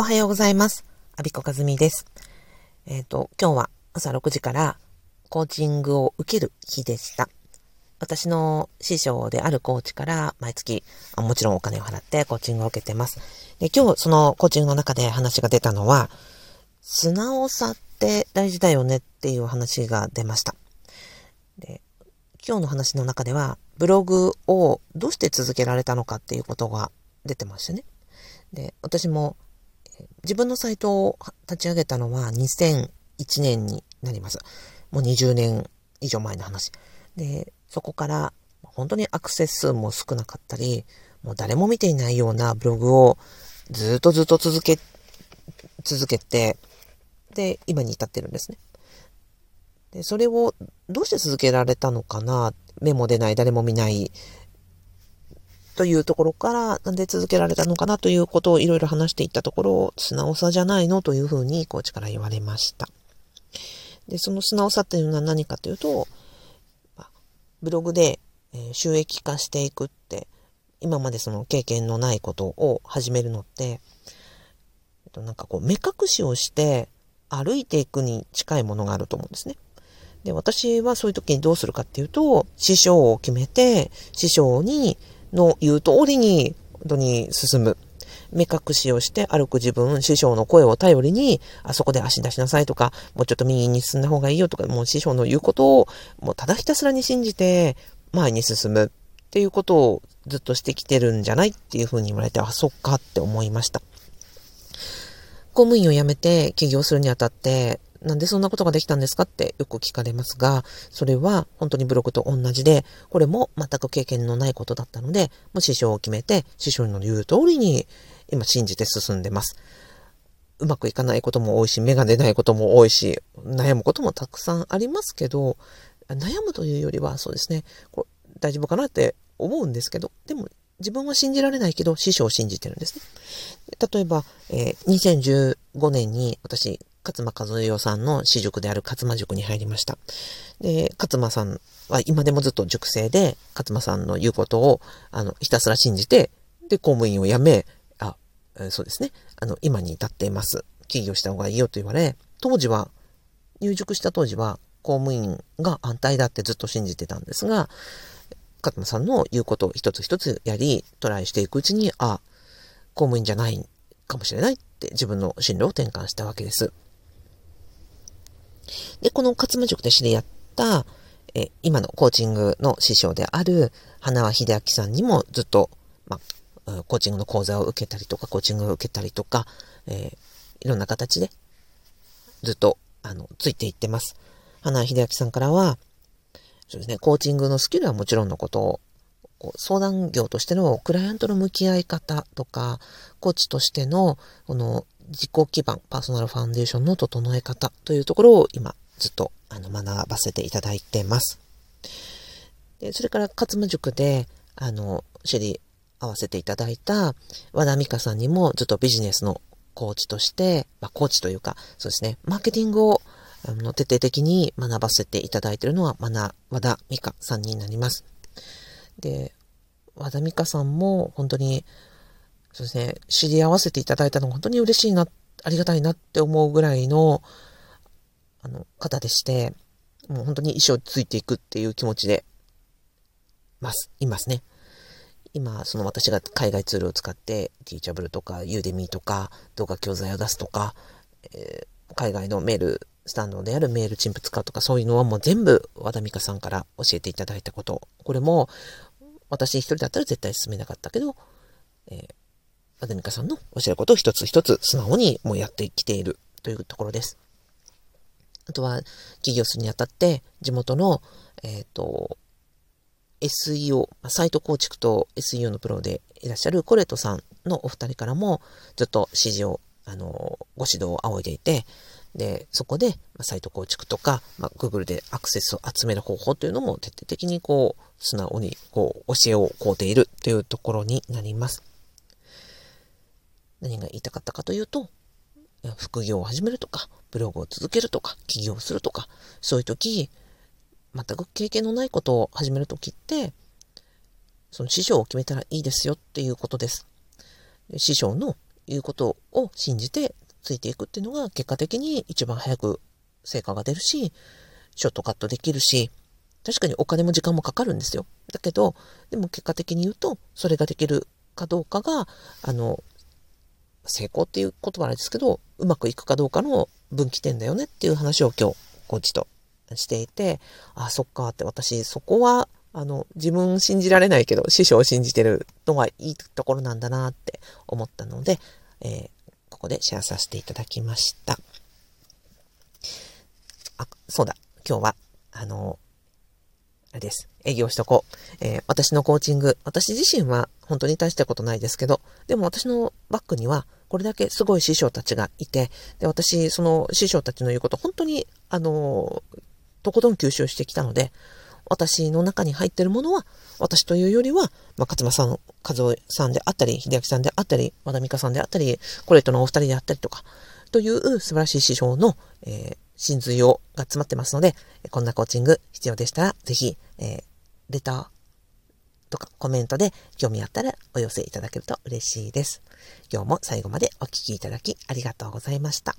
おはようございます。アビコカズミです。えっ、ー、と、今日は朝6時からコーチングを受ける日でした。私の師匠であるコーチから毎月、もちろんお金を払ってコーチングを受けてます。で今日そのコーチングの中で話が出たのは、素直さって大事だよねっていう話が出ました。で今日の話の中では、ブログをどうして続けられたのかっていうことが出てましたね。で、私も自分のサイトを立ち上げたのは2001年になります。もう20年以上前の話。で、そこから本当にアクセス数も少なかったり、もう誰も見ていないようなブログをずっとずっと続け、続けて、で、今に至ってるんですね。で、それをどうして続けられたのかな？目も出ない、誰も見ないというところから、なんで続けられたのかなということをいろいろ話していったところ、素直さじゃないのというふうにコーチから言われました。で、その素直さっていうのは何かというと、ブログで収益化していくって、今までその経験のないことを始めるのって、なんかこう目隠しをして歩いていくに近いものがあると思うんですね。で、私はそういう時にどうするかっていうと、師匠を決めて、師匠にの言う通りに、本当に進む。目隠しをして歩く自分、師匠の声を頼りに、あそこで足出しなさいとか、もうちょっと右に進んだ方がいいよとか、もう師匠の言うことを、もうただひたすらに信じて、前に進むっていうことをずっとしてきてるんじゃないっていうふうに言われて、あ、そっかって思いました。公務員を辞めて起業するにあたって、なんでそんなことができたんですかってよく聞かれますが、それは本当にブログと同じで、これも全く経験のないことだったので、もう師匠を決めて、師匠の言う通りに今信じて進んでます。うまくいかないことも多いし、芽が出ないことも多いし、悩むこともたくさんありますけど、悩むというよりはそうですね、これ大丈夫かなって思うんですけど、でも自分は信じられないけど、師匠を信じてるんですね。例えば、えー、2015年に私、勝間和代さんの私塾である勝間塾に入りました。で、勝間さんは今でもずっと塾生で、勝間さんの言うことを、あの、ひたすら信じて、で、公務員を辞め、あ、そうですね、あの、今に至っています。起業した方がいいよと言われ、当時は、入塾した当時は、公務員が安泰だってずっと信じてたんですが、勝間さんの言うことを一つ一つやり、トライしていくうちに、あ、公務員じゃないかもしれないって自分の進路を転換したわけです。で、この勝間塾で知り合った、え今のコーチングの師匠である花輪秀明さんにもずっと、まあ、コーチングの講座を受けたりとか、コーチングを受けたりとか、えー、いろんな形でずっと、あの、ついていってます。花輪秀明さんからは、そうですね、コーチングのスキルはもちろんのことを、こう相談業としてのクライアントの向き合い方とか、コーチとしての、この自己基盤、パーソナルファンデーションの整え方というところを今ずっとあの学ばせていただいてます。でそれから勝間塾であの知り合わせていただいた和田美香さんにもずっとビジネスのコーチとして、まあ、コーチというか、そうですね、マーケティングをあの徹底的に学ばせていただいているのは、まな、和田美香さんになります。で、和田美香さんも本当にそうですね、知り合わせていただいたのが本当に嬉しいな、ありがたいなって思うぐらいの、あの、方でして、もう本当に衣装ついていくっていう気持ちで、ます、いますね。今、その私が海外ツールを使って、ティーチャブルとか、ユーデミーとか、動画教材を出すとか、えー、海外のメール、スタンドであるメールチンプ使うとか、そういうのはもう全部和田美香さんから教えていただいたこと。これも、私一人だったら絶対進めなかったけど、えー、アデミカさんのおっしゃることを一つ一つ素直にもうやってきているというところです。あとは、起業するにあたって、地元の、えっ、ー、と、SEO、サイト構築と SEO のプロでいらっしゃるコレトさんのお二人からも、ずっと指示を、あの、ご指導を仰いでいて、で、そこで、サイト構築とか、まあ、Google でアクセスを集める方法というのも徹底的にこう、素直にこう、教えを請うているというところになります。何が言いたかったかというと、副業を始めるとか、ブログを続けるとか、起業するとか、そういう時、全く経験のないことを始める時って、その師匠を決めたらいいですよっていうことです。師匠のいうことを信じてついていくっていうのが結果的に一番早く成果が出るし、ショートカットできるし、確かにお金も時間もかかるんですよ。だけど、でも結果的に言うと、それができるかどうかが、あの、成功っていう言葉なんですけど、うまくいくかどうかの分岐点だよねっていう話を今日、コーチとしていて、あ、そっかって私、そこは、あの、自分信じられないけど、師匠を信じてるのはいいところなんだなって思ったので、えー、ここでシェアさせていただきました。あ、そうだ、今日は、あの、あれです。営業しとこう。えー、私のコーチング、私自身は本当に大したことないですけど、でも私のバックには、これだけすごい師匠たちがいて、で、私、その師匠たちの言うこと、本当に、あの、とことん吸収してきたので、私の中に入ってるものは、私というよりは、まあ、勝間さん、和夫さんであったり、秀明さんであったり、和田美香さんであったり、コレットのお二人であったりとか、という素晴らしい師匠の、えー、真髄をが詰まってますので、こんなコーチング必要でしたら、ぜひ、えー、レターとかコメントで興味あったらお寄せいただけると嬉しいです。今日も最後までお聴きいただきありがとうございました。